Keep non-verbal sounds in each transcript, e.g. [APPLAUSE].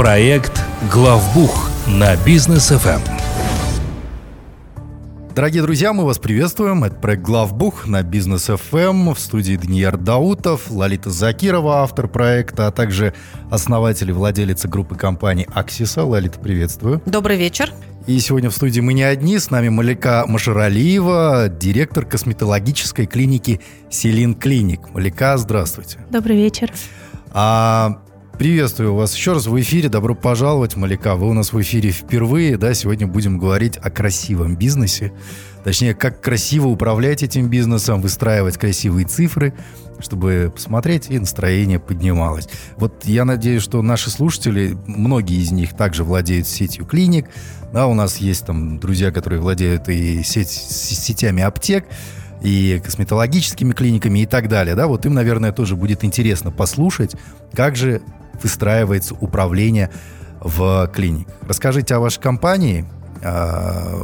Проект «Главбух» на бизнес ФМ. Дорогие друзья, мы вас приветствуем. Это проект «Главбух» на Бизнес ФМ. В студии Даниил Даутов, Лолита Закирова, автор проекта, а также основатель и владелица группы компаний «Аксиса». Лолита, приветствую. Добрый вечер. И сегодня в студии мы не одни. С нами Малика Машаралиева, директор косметологической клиники «Селин Клиник». Малика, здравствуйте. Добрый вечер. А, приветствую вас еще раз в эфире. Добро пожаловать, Малика. Вы у нас в эфире впервые. Да, сегодня будем говорить о красивом бизнесе. Точнее, как красиво управлять этим бизнесом, выстраивать красивые цифры, чтобы посмотреть, и настроение поднималось. Вот я надеюсь, что наши слушатели, многие из них также владеют сетью клиник, да, у нас есть там друзья, которые владеют и сеть, сетями аптек, и косметологическими клиниками и так далее. Да? Вот им, наверное, тоже будет интересно послушать, как же выстраивается управление в клиник. Расскажите о вашей компании,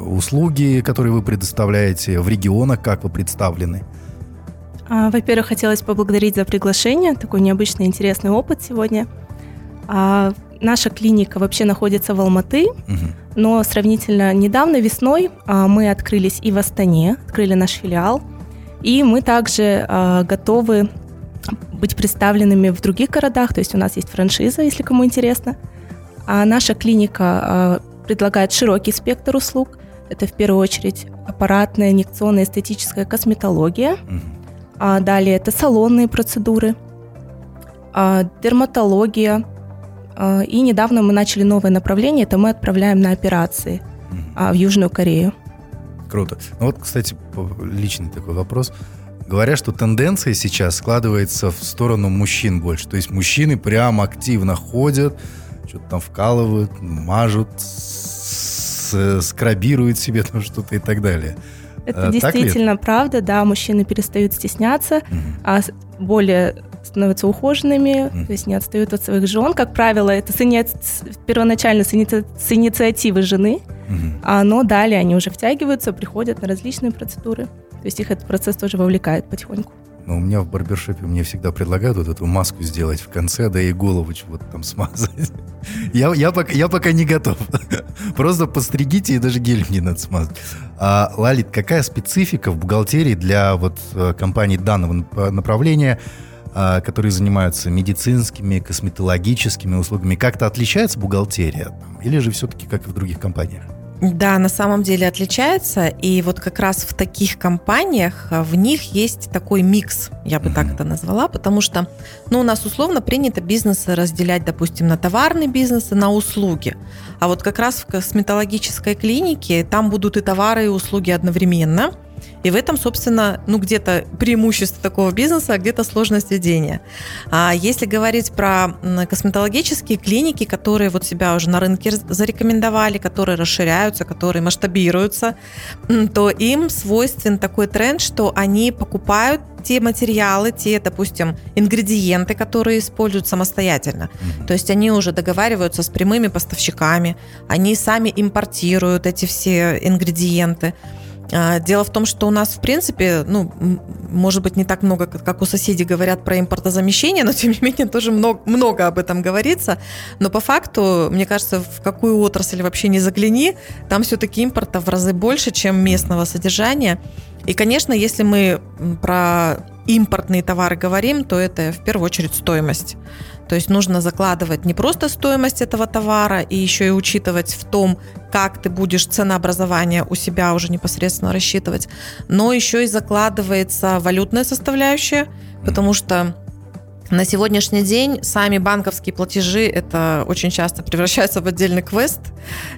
услуги, которые вы предоставляете в регионах, как вы представлены. А, во-первых, хотелось поблагодарить за приглашение. Такой необычный, интересный опыт сегодня. А, наша клиника вообще находится в Алматы, угу. но сравнительно недавно, весной, а, мы открылись и в Астане, открыли наш филиал. И мы также готовы быть представленными в других городах, то есть у нас есть франшиза, если кому интересно. А наша клиника предлагает широкий спектр услуг. Это в первую очередь аппаратная, инъекционная, эстетическая косметология. А далее это салонные процедуры, а, дерматология. А, и недавно мы начали новое направление, это мы отправляем на операции а, в Южную Корею. Круто. Ну вот, кстати, личный такой вопрос. Говорят, что тенденция сейчас складывается в сторону мужчин больше. То есть мужчины прям активно ходят, что-то там вкалывают, мажут, скрабируют себе там что-то и так далее. Это а, действительно правда, да, мужчины перестают стесняться, угу. а более становятся ухоженными, угу. то есть не отстают от своих жен. Как правило, это с ини... первоначально с, ини... с инициативы жены, угу. а, но далее они уже втягиваются, приходят на различные процедуры. То есть их этот процесс тоже вовлекает потихоньку. Но у меня в барбершопе мне всегда предлагают вот эту маску сделать в конце, да и голову чего-то там смазать. [LAUGHS] Я, я, пока, я пока не готов. [LAUGHS] Просто постригите и даже гель мне надо смазать. А, Лалит, какая специфика в бухгалтерии для вот э, компаний данного направления, а, которые занимаются медицинскими, косметологическими услугами? Как-то отличается бухгалтерия? Или же все-таки как и в других компаниях? Да, на самом деле отличается. И вот как раз в таких компаниях а, в них есть такой микс, я бы так это назвала, потому что ну, у нас условно принято бизнес разделять, допустим, на товарный бизнес и на услуги. А вот как раз в косметологической клинике там будут и товары, и услуги одновременно – и в этом, собственно, ну где-то преимущество такого бизнеса, а где-то сложность ведения. А если говорить про косметологические клиники, которые вот себя уже на рынке зарекомендовали, которые расширяются, которые масштабируются, то им свойствен такой тренд, что они покупают те материалы, те, допустим, ингредиенты, которые используют самостоятельно. То есть они уже договариваются с прямыми поставщиками, они сами импортируют эти все ингредиенты. А, дело в том, что у нас, в принципе, ну, может быть, не так много, как у соседей говорят про импортозамещение, но, [LAUGHS] тем не менее, тоже много, много об этом говорится. Но по факту, мне кажется, в какую отрасль вообще не загляни, там все-таки импорта в разы больше, чем местного содержания. И, конечно, если мы про импортные товары говорим, то это в первую очередь стоимость. То есть нужно закладывать не просто стоимость этого товара и еще и учитывать в том, как ты будешь ценообразование у себя уже непосредственно рассчитывать, но еще и закладывается валютная составляющая, потому что на сегодняшний день сами банковские платежи это очень часто превращаются в отдельный квест.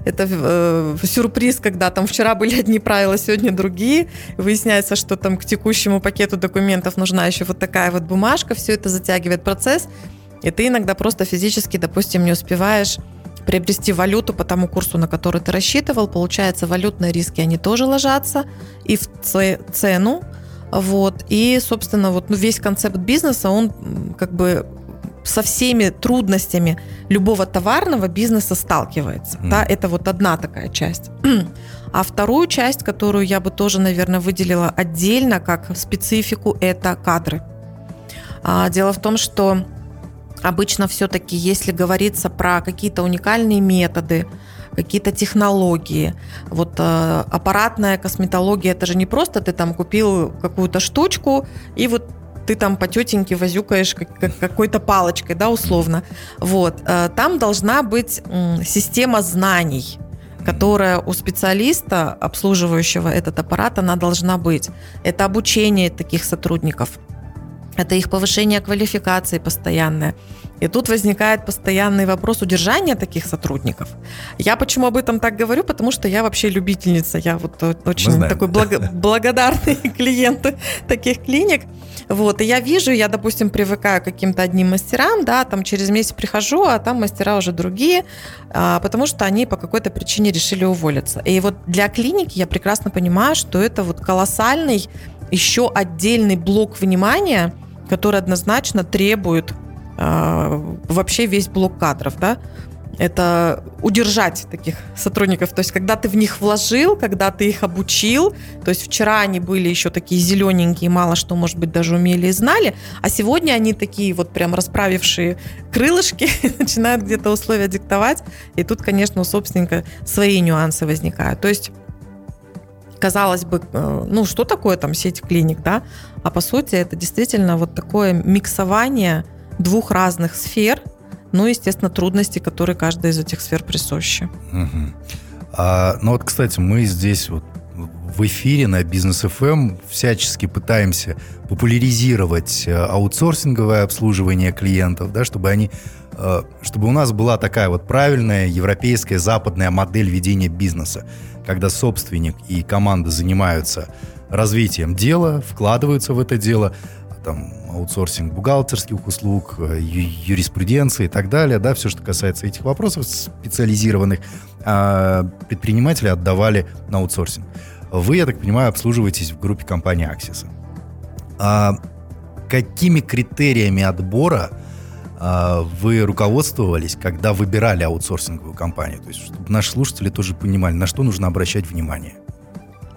Это э, сюрприз, когда там вчера были одни правила, сегодня другие. Выясняется, что там к текущему пакету документов нужна еще вот такая вот бумажка. Все это затягивает процесс. И ты иногда просто физически, допустим, не успеваешь приобрести валюту по тому курсу, на который ты рассчитывал. Получается, валютные риски, они тоже ложатся и в цену. Вот. И, собственно, вот ну, весь концепт бизнеса, он как бы со всеми трудностями любого товарного бизнеса сталкивается. Mm. Да, это вот одна такая часть. [CLEARS THROAT] А вторую часть, которую я бы тоже, наверное, выделила отдельно как специфику, это кадры. А, дело в том, что Обычно все-таки, если говорится про какие-то уникальные методы, какие-то технологии. Вот э, аппаратная косметология, это же не просто ты там купил какую-то штучку и вот ты там по тетеньке возюкаешь как, как, какой-то палочкой, да, условно. Вот. Э, там должна быть м, система знаний, которая у специалиста, обслуживающего этот аппарат, она должна быть. Это обучение таких сотрудников. Это их повышение квалификации постоянное. И тут возникает постоянный вопрос удержания таких сотрудников. Я почему об этом так говорю? Потому что я вообще любительница. Я вот очень такой благо, [LAUGHS] благодарный [LAUGHS] клиент таких клиник. Вот, и я вижу, я, допустим, привыкаю к каким-то одним мастерам, да, там через месяц прихожу, а там мастера уже другие, а, потому что они по какой-то причине решили уволиться. И вот для клиники я прекрасно понимаю, что это вот колоссальный еще отдельный блок внимания, который однозначно требует э, вообще весь блок кадров, да, это удержать таких сотрудников. То есть, когда ты в них вложил, когда ты их обучил, то есть вчера они были еще такие зелененькие, мало что, может быть, даже умели и знали, а сегодня они такие вот прям расправившие крылышки, [LAUGHS] начинают где-то условия диктовать, и тут, конечно, у собственника свои нюансы возникают. То есть казалось бы, э, ну что такое там сеть клиник, да? А по сути это действительно вот такое миксование двух разных сфер, ну, естественно, трудности, которые каждая из этих сфер присущи. Угу. А, ну вот, кстати, мы здесь вот в эфире на Бизнес FM всячески пытаемся популяризировать э, аутсорсинговое обслуживание клиентов, да, чтобы они, чтобы у нас была такая вот правильная европейская западная модель ведения бизнеса, когда собственник и команда занимаются развитием дела, вкладываются в это дело, там, аутсорсинг бухгалтерских услуг, э, юриспруденции и так далее, да, все, что касается этих вопросов специализированных, а предприниматели отдавали на аутсорсинг. Вы, я так понимаю, обслуживаетесь в группе компании Axis. А какими критериями отбора вы руководствовались, когда выбирали аутсорсинговую компанию? То есть, чтобы наши слушатели тоже понимали, на что нужно обращать внимание.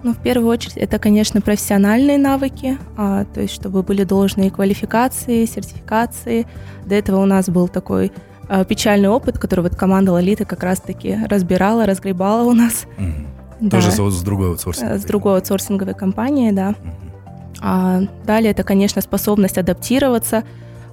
Ну, в первую очередь, это, конечно, профессиональные навыки, а, то есть чтобы были должные квалификации, сертификации. До этого у нас был такой а, печальный опыт, который вот команда Лолиты как раз-таки разбирала, разгребала у нас. Угу. Да. Тоже с, с другой аутсорсинговой? С другой аутсорсинговой компании, да. Угу. А, далее это, конечно, способность адаптироваться.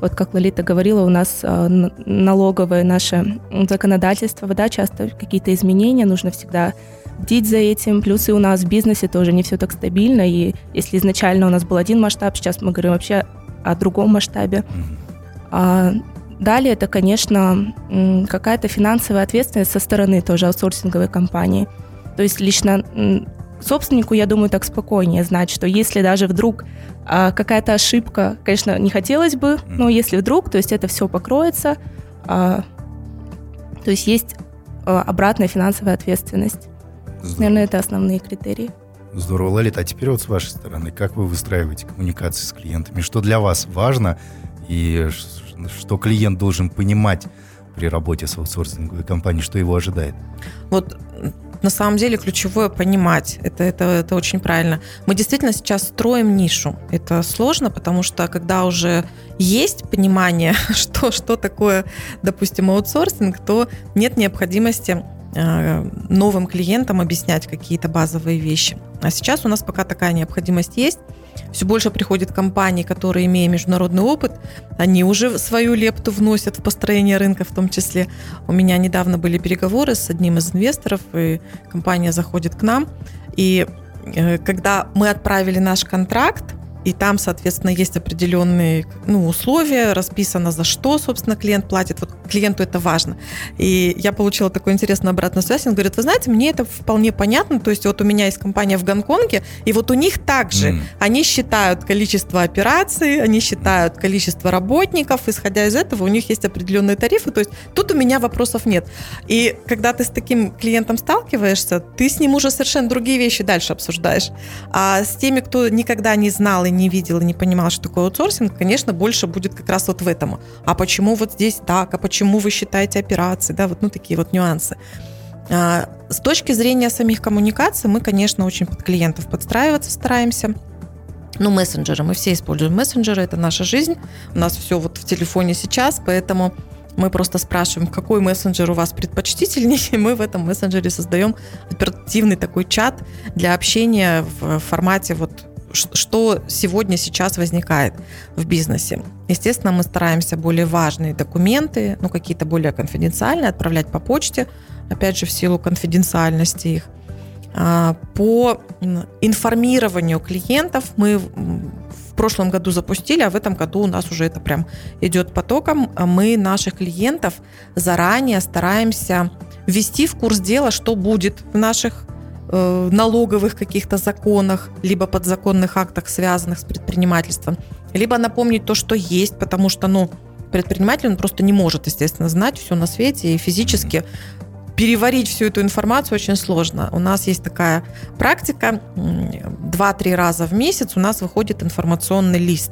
Вот как Лолита говорила, у нас а, налоговое наше законодательство, да, часто какие-то изменения, нужно всегда бдить за этим. Плюс и у нас в бизнесе тоже не все так стабильно. И если изначально у нас был один масштаб, сейчас мы говорим вообще о другом масштабе. А далее это, конечно, какая-то финансовая ответственность со стороны тоже аутсорсинговой компании. То есть лично собственнику, я думаю, так спокойнее знать, что если даже вдруг а, какая-то ошибка, конечно, не хотелось бы, но если вдруг, то есть это все покроется, а, то есть есть а, обратная финансовая ответственность. Здорово. Наверное, это основные критерии. Здорово, Лолита. А теперь вот с вашей стороны, как вы выстраиваете коммуникации с клиентами? Что для вас важно и что клиент должен понимать при работе с аутсорсинговой компанией, что его ожидает? Вот на самом деле ключевое понимать. Это, это, это очень правильно. Мы действительно сейчас строим нишу. Это сложно, потому что когда уже есть понимание, [LAUGHS] что, что такое, допустим, аутсорсинг, то нет необходимости новым клиентам объяснять какие-то базовые вещи. А сейчас у нас пока такая необходимость есть. Все больше приходит компаний, которые, имея международный опыт, они уже свою лепту вносят в построение рынка в том числе. У меня недавно были переговоры с одним из инвесторов, и компания заходит к нам. И э, когда мы отправили наш контракт, и там, соответственно, есть определенные ну, условия, расписано за что, собственно, клиент платит. Вот клиенту это важно. И я получила такую интересную обратную связь. Он говорит, вы знаете, мне это вполне понятно. То есть вот у меня есть компания в Гонконге, и вот у них также mm. они считают количество операций, они считают количество работников. Исходя из этого, у них есть определенные тарифы. То есть тут у меня вопросов нет. И когда ты с таким клиентом сталкиваешься, ты с ним уже совершенно другие вещи дальше обсуждаешь. А с теми, кто никогда не знал и не видел и не понимал, что такое аутсорсинг, конечно, больше будет как раз вот в этом. А почему вот здесь так? А почему вы считаете операции? Да, вот ну такие вот нюансы. А, с точки зрения самих коммуникаций мы, конечно, очень под клиентов подстраиваться стараемся. ну, мессенджеры. Мы все используем мессенджеры, это наша жизнь. У нас все вот в телефоне сейчас, поэтому мы просто спрашиваем, какой мессенджер у вас предпочтительнее, [LAUGHS] и мы в этом мессенджере создаем оперативный такой чат для общения в формате вот что сегодня, сейчас возникает в бизнесе. Естественно, мы стараемся более важные документы, ну, какие-то более конфиденциальные, отправлять по почте, опять же, в силу конфиденциальности их. А, по информированию клиентов мы в прошлом году запустили, а в этом году у нас уже это прям идет потоком. Мы наших клиентов заранее стараемся ввести в курс дела, что будет в наших налоговых каких-то законах, либо подзаконных актах, связанных с предпринимательством, либо напомнить то, что есть, потому что, ну, предприниматель, он просто не может, естественно, знать все на свете и физически переварить всю эту информацию очень сложно. У нас есть такая практика, 2-3 раза в месяц у нас выходит информационный лист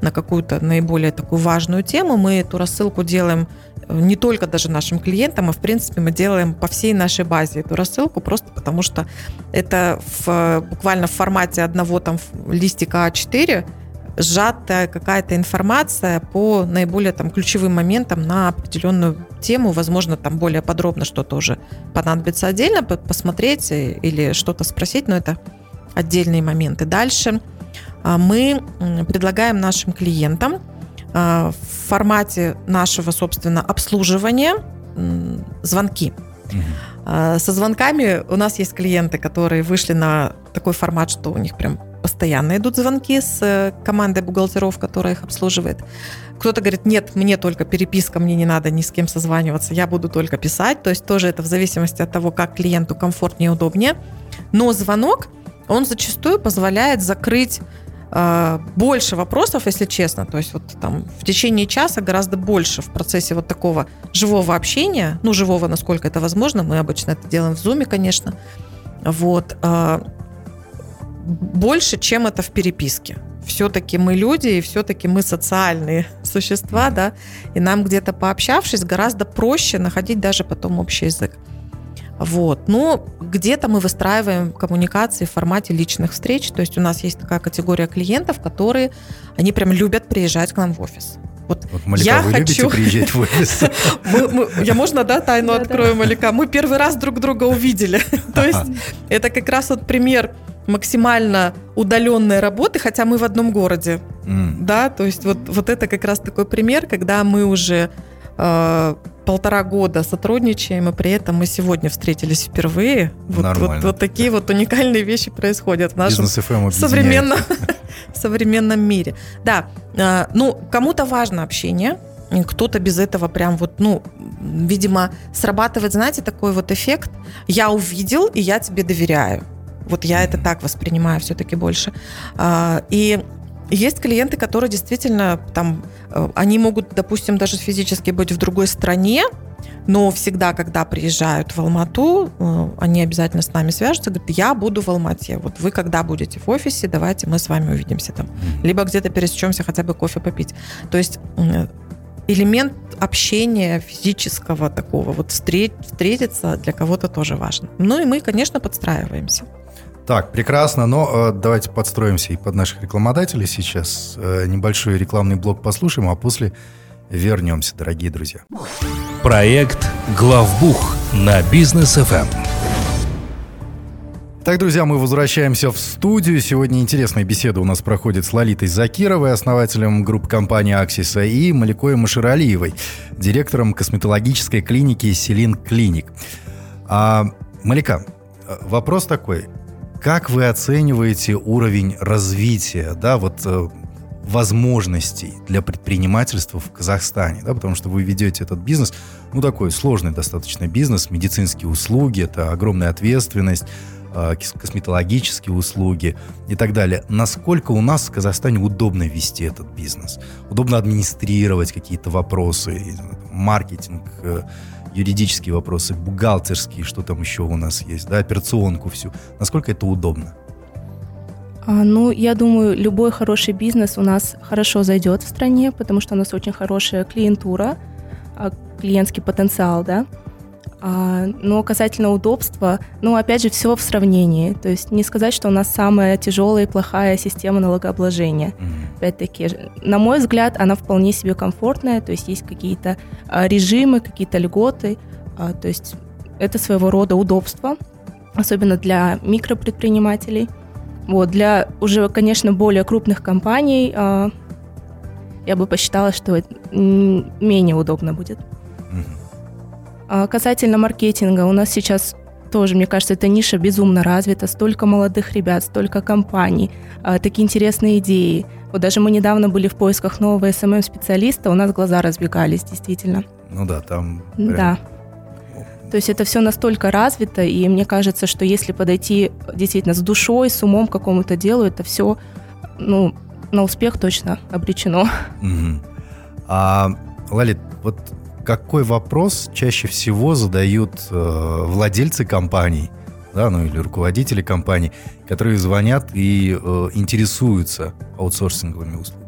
на какую-то наиболее такую важную тему. Мы эту рассылку делаем э, не только даже нашим клиентам, а в принципе мы делаем по всей нашей базе эту рассылку, просто потому что это в, буквально в формате одного там листика А4 сжатая какая-то информация по наиболее там ключевым моментам на определенную тему, возможно, там более подробно что-то уже понадобится отдельно посмотреть или что-то спросить, но это отдельные моменты. Дальше мы предлагаем нашим клиентам а, в формате нашего, собственно, обслуживания звонки. Угу. Со звонками у нас есть клиенты, которые вышли на такой формат, что у них прям постоянно идут звонки с э, командой бухгалтеров, которая их обслуживает. Кто-то говорит, нет, мне только переписка, мне не надо ни с кем созваниваться, я буду только писать. То есть тоже это в зависимости от того, как клиенту комфортнее и удобнее. Но звонок, он зачастую позволяет закрыть э, больше вопросов, если честно. То есть вот там в течение часа гораздо больше в процессе вот такого живого общения, ну, живого, насколько это возможно, мы обычно это делаем в зуме, конечно, вот, э, больше, чем это в переписке. Все-таки мы люди, и все-таки мы социальные [LAUGHS] существа, да, и нам где-то пообщавшись гораздо проще находить даже потом общий язык. Вот. Но где-то мы выстраиваем коммуникации в формате личных встреч. То есть у нас есть такая категория клиентов, которые, они прям любят приезжать к нам в офис. Вот, вот Малика, я вы хочу... любите приезжать в офис? [LAUGHS] Я можно, да, тайну открою, Малика? Мы первый раз друг друга увидели. [LAUGHS] То есть это как раз вот пример максимально удаленной работы, хотя мы в одном городе. Mm. Да, то есть вот, вот это как раз такой пример, когда мы уже э, полтора года сотрудничаем, и при этом мы сегодня встретились впервые. Вот, вот, вот такие вот уникальные вещи происходят в нашем современном, [LAUGHS] современном мире. Да, э, ну, кому-то важно общение, кто-то без этого прям вот, ну, видимо, срабатывает, знаете, такой вот эффект. Я увидел, и я тебе доверяю. Вот я это так воспринимаю все-таки больше. А, и есть клиенты, которые действительно там, э, они могут, допустим, даже физически быть в другой стране, но всегда, когда приезжают в Алмату, э, они обязательно с нами свяжутся, говорят, я буду в Алмате, вот вы когда будете в офисе, давайте мы с вами увидимся там. Либо где-то пересечемся хотя бы кофе попить. То есть элемент общения физического такого, вот встретиться для кого-то тоже важно. Ну и мы, конечно, подстраиваемся. Так, прекрасно, но э, давайте подстроимся и под наших рекламодателей сейчас. Э, небольшой рекламный блок послушаем, а после вернемся, дорогие друзья. Проект «Главбух» на бизнес FM. Эм. Так, друзья, мы возвращаемся в студию. Сегодня интересная беседа у нас проходит с Лолитой Закировой, основателем группы компании «Аксиса», и Маликой Маширалиевой, директором косметологической клиники «Селин Клиник». А, Малика, э, вопрос такой. Как вы оцениваете уровень развития, да, вот э, возможностей для предпринимательства в Казахстане, да, потому что вы ведете этот бизнес, ну, такой сложный достаточно бизнес, медицинские услуги, это огромная ответственность, э, косметологические услуги и так далее. Насколько у нас в Казахстане удобно вести этот бизнес? Удобно администрировать какие-то вопросы, маркетинг, э, юридические вопросы, бухгалтерские, что там еще у нас есть, да, операционку всю. Насколько это удобно? А, ну, я думаю, любой хороший бизнес у нас хорошо зайдет в стране, потому что у нас очень хорошая клиентура, а, клиентский потенциал, да. А, но касательно удобства, ну, опять же, все в сравнении. То есть не сказать, что у нас самая тяжелая и плохая система налогообложения. Mm-hmm. Опять-таки, на мой взгляд, она вполне себе комфортная. То есть есть какие-то а, режимы, какие-то льготы. А, то есть это своего рода удобство, особенно для микропредпринимателей. Вот, для уже, конечно, более крупных компаний я бы посчитала, что менее удобно будет. А касательно маркетинга, у нас сейчас тоже, мне кажется, эта ниша безумно развита. Столько молодых ребят, столько компаний, а, такие интересные идеи. Вот даже мы недавно были в поисках нового SMM-специалиста, у нас глаза разбегались, действительно. Ну да, там... Прям... Да. То есть это все настолько развито, и мне кажется, что если подойти действительно с душой, с умом к какому-то делу, это все, ну, на успех точно обречено. Угу. А, Лалит, вот какой вопрос чаще всего задают э, владельцы компаний, да, ну или руководители компаний, которые звонят и э, интересуются аутсорсинговыми услугами?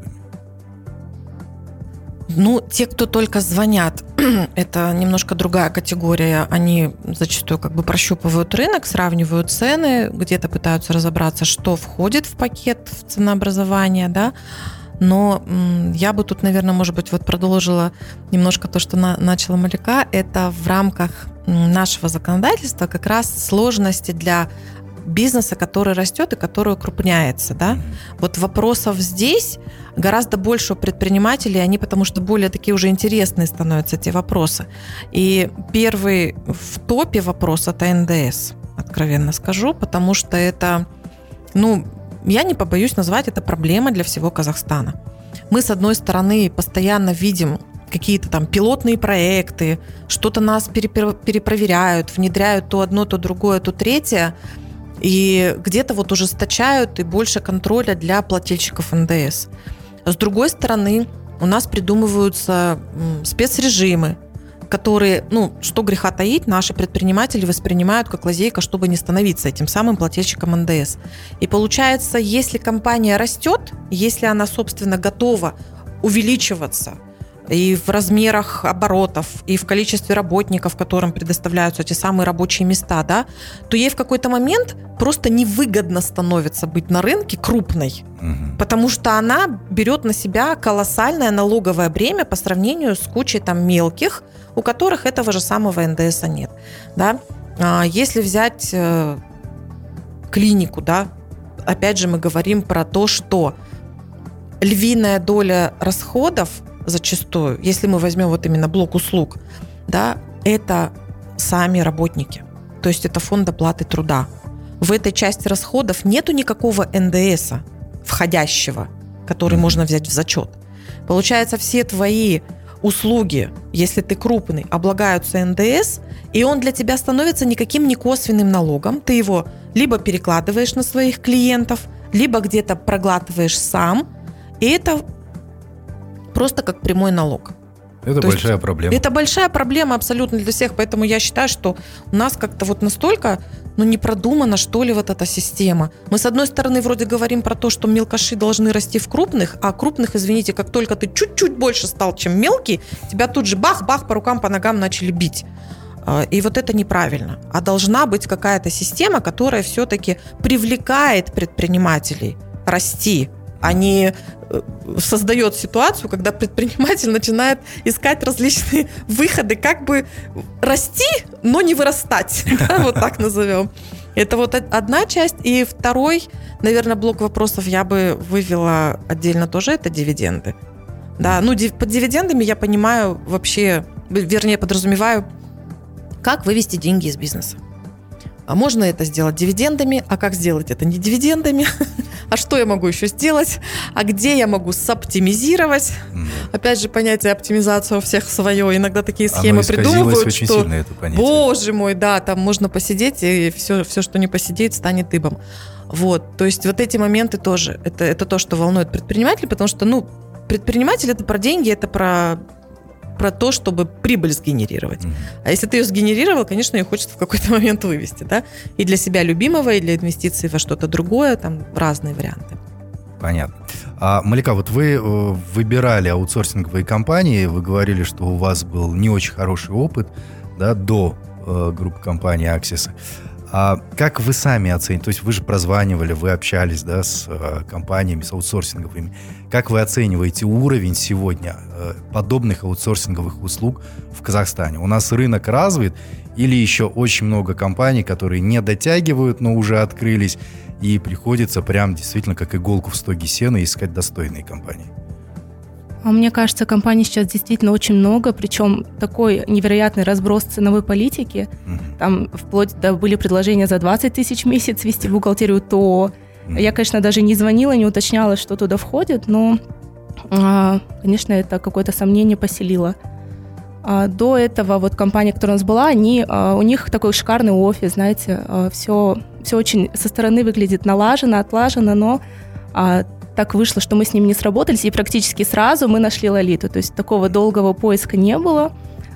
Ну, те, кто только звонят, [CLEARS THROAT] это немножко другая категория. Они зачастую как бы прощупывают рынок, сравнивают цены, где-то пытаются разобраться, что входит в пакет в ценообразование, да. Но я бы тут, наверное, может быть, вот продолжила немножко то, что на, начала Маляка. Это в рамках нашего законодательства как раз сложности для бизнеса, который растет и который укрупняется. Да? Вот вопросов здесь гораздо больше у предпринимателей, они потому что более такие уже интересные становятся эти вопросы. И первый в топе вопрос это НДС, откровенно скажу, потому что это, ну, я не побоюсь назвать это проблемой для всего Казахстана. Мы, с одной стороны, постоянно видим какие-то там пилотные проекты, что-то нас перепроверяют, внедряют то одно, то другое, то третье, и где-то вот ужесточают и больше контроля для плательщиков НДС. С другой стороны, у нас придумываются спецрежимы, которые, ну, что греха таить, наши предприниматели воспринимают как лазейка, чтобы не становиться этим самым плательщиком НДС. И получается, если компания растет, если она, собственно, готова увеличиваться – и в размерах оборотов, и в количестве работников, которым предоставляются эти самые рабочие места, да, то ей в какой-то момент просто невыгодно становится быть на рынке крупной, угу. потому что она берет на себя колоссальное налоговое бремя по сравнению с кучей там мелких, у которых этого же самого НДСа нет, да. А если взять э, клинику, да, опять же мы говорим про то, что львиная доля расходов зачастую, если мы возьмем вот именно блок услуг, да, это сами работники. То есть это фонд оплаты труда. В этой части расходов нету никакого НДСа входящего, который mm-hmm. можно взять в зачет. Получается, все твои услуги, если ты крупный, облагаются НДС, и он для тебя становится никаким не косвенным налогом. Ты его либо перекладываешь на своих клиентов, либо где-то проглатываешь сам. И это просто как прямой налог. Это То большая есть, проблема. Это большая проблема абсолютно для всех, поэтому я считаю, что у нас как-то вот настолько ну, не продумана, что ли, вот эта система. Мы, с одной стороны, вроде говорим про то, что мелкаши должны расти в крупных, а крупных, извините, как только ты чуть-чуть больше стал, чем мелкий, тебя тут же бах-бах по рукам, по ногам начали бить. А, и вот это неправильно. А должна быть какая-то система, которая все-таки привлекает предпринимателей расти, не э, создает ситуацию, когда предприниматель [LAUGHS] начинает искать различные выходы, как бы расти, но не вырастать, [LAUGHS] вот так назовем. Это вот одна часть. И второй, наверное, блок вопросов я бы вывела отдельно тоже, это дивиденды. Да, ну под дивидендами я понимаю вообще, вернее, подразумеваю, как вывести деньги из бизнеса. А можно это сделать дивидендами, а как сделать это не дивидендами? [LAUGHS] а что я могу еще сделать? А где я могу соптимизировать? Mm. Опять же, понятие оптимизации у всех свое. Иногда такие схемы придумывают, очень что, сильно это понятие. боже мой, да, там можно посидеть, и все, все, что не посидеть, станет дыбом. Вот, то есть вот эти моменты тоже, это, это то, что волнует предпринимателей, потому что, ну, предприниматель это про деньги, это про про то, чтобы прибыль сгенерировать. Mm-hmm. А если ты ее сгенерировал, конечно, ее хочется в какой-то [LAUGHS] момент вывести, да? И для себя любимого, и для инвестиций во что-то другое, там разные варианты. Понятно. А, Малика, вот вы э, выбирали аутсорсинговые компании, вы говорили, что у вас был не очень хороший опыт да, до э, группа компаний Аксиса. А как вы сами оцените? То есть вы же прозванивали, вы общались да, с э, компаниями, с аутсорсинговыми. Как вы оцениваете уровень сегодня э, подобных аутсорсинговых услуг в Казахстане? У нас рынок развит или еще очень много компаний, которые не дотягивают, но уже открылись, и приходится прям действительно как иголку в стоге сена искать достойные компании? А мне кажется, компаний сейчас действительно очень много, причем такой невероятный разброс ценовой политики. Угу. Там вплоть до были предложения за 20 тысяч в месяц вести бухгалтерию, то угу. я, конечно, даже не звонила, не уточняла, что туда входит, но, а, конечно, это какое-то сомнение поселило. А до этого вот компания, которая у нас была, они, у них такой шикарный офис, знаете, все, все очень со стороны выглядит налажено, отлажено, но так вышло, что мы с ним не сработались, и практически сразу мы нашли Лолиту. То есть такого долгого поиска не было.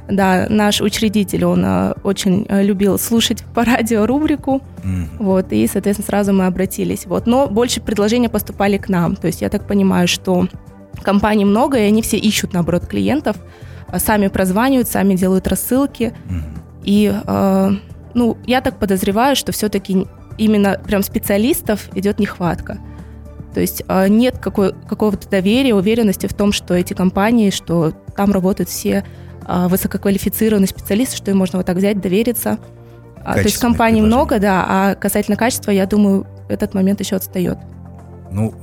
Да, наш учредитель, он э, очень э, любил слушать [LAUGHS] по радио рубрику, mm. вот, и, соответственно, сразу мы обратились. Вот. Но больше предложения поступали к нам. То есть я так понимаю, что компаний много, и они все ищут, наоборот, клиентов, а сами прозванивают, сами делают рассылки. Mm. И, э, ну, я так подозреваю, что все-таки именно прям специалистов идет нехватка. То есть а, нет какой, какого-то доверия, уверенности в том, что эти компании, что там работают все а, высококвалифицированные специалисты, что им можно вот так взять, довериться. А, то есть компаний много, да, а касательно качества, я думаю, этот момент еще отстает. Ну,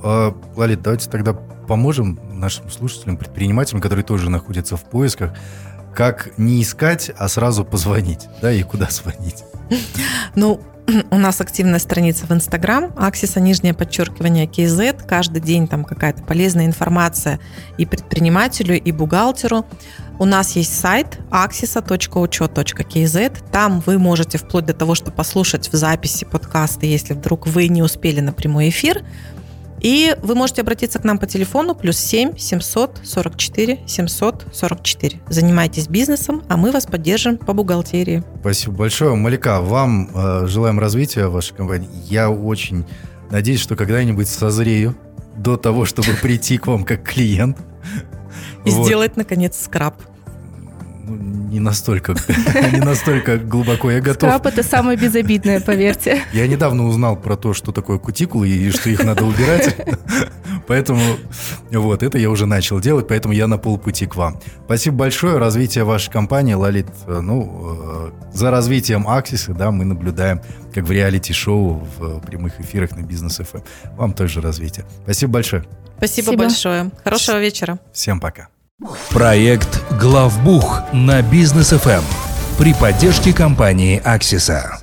Лалит, давайте тогда поможем нашим слушателям, предпринимателям, которые тоже находятся в поисках, как не искать, а сразу позвонить, да, и куда [LAUGHS] звонить. Ну, у нас активная страница в Инстаграм, Аксиса, нижнее подчеркивание, KZ. Каждый день там какая-то полезная информация и предпринимателю, и бухгалтеру. У нас есть сайт axisa.учет.kz. Там вы можете вплоть до того, что послушать в записи подкаста, если вдруг вы не успели на прямой эфир, и вы можете обратиться к нам по телефону плюс 7 744 744. Занимайтесь бизнесом, а мы вас поддержим по бухгалтерии. Спасибо большое. Малика, вам э, желаем развития вашей компании. Я очень надеюсь, что когда-нибудь созрею до того, чтобы прийти к вам как клиент. И сделать, наконец, скраб не настолько, [LAUGHS] не настолько глубоко я готов. Скраб это самое безобидное, поверьте. [LAUGHS] Я недавно узнал про то, что такое кутикулы и что их надо убирать. [LAUGHS] Поэтому вот это я уже начал делать, поэтому я на полпути к вам. Спасибо большое. Развитие вашей компании, Лалит, э, ну, э, за развитием Аксиса, да, мы наблюдаем, как в реалити-шоу, в прямых эфирах на Бизнес ФМ. Вам тоже развитие. Спасибо большое. Спасибо, Спасибо. большое. Хорошего вечера. Всем пока. Проект «Главбух» на Бизнес ФМ при поддержке компании «Аксиса».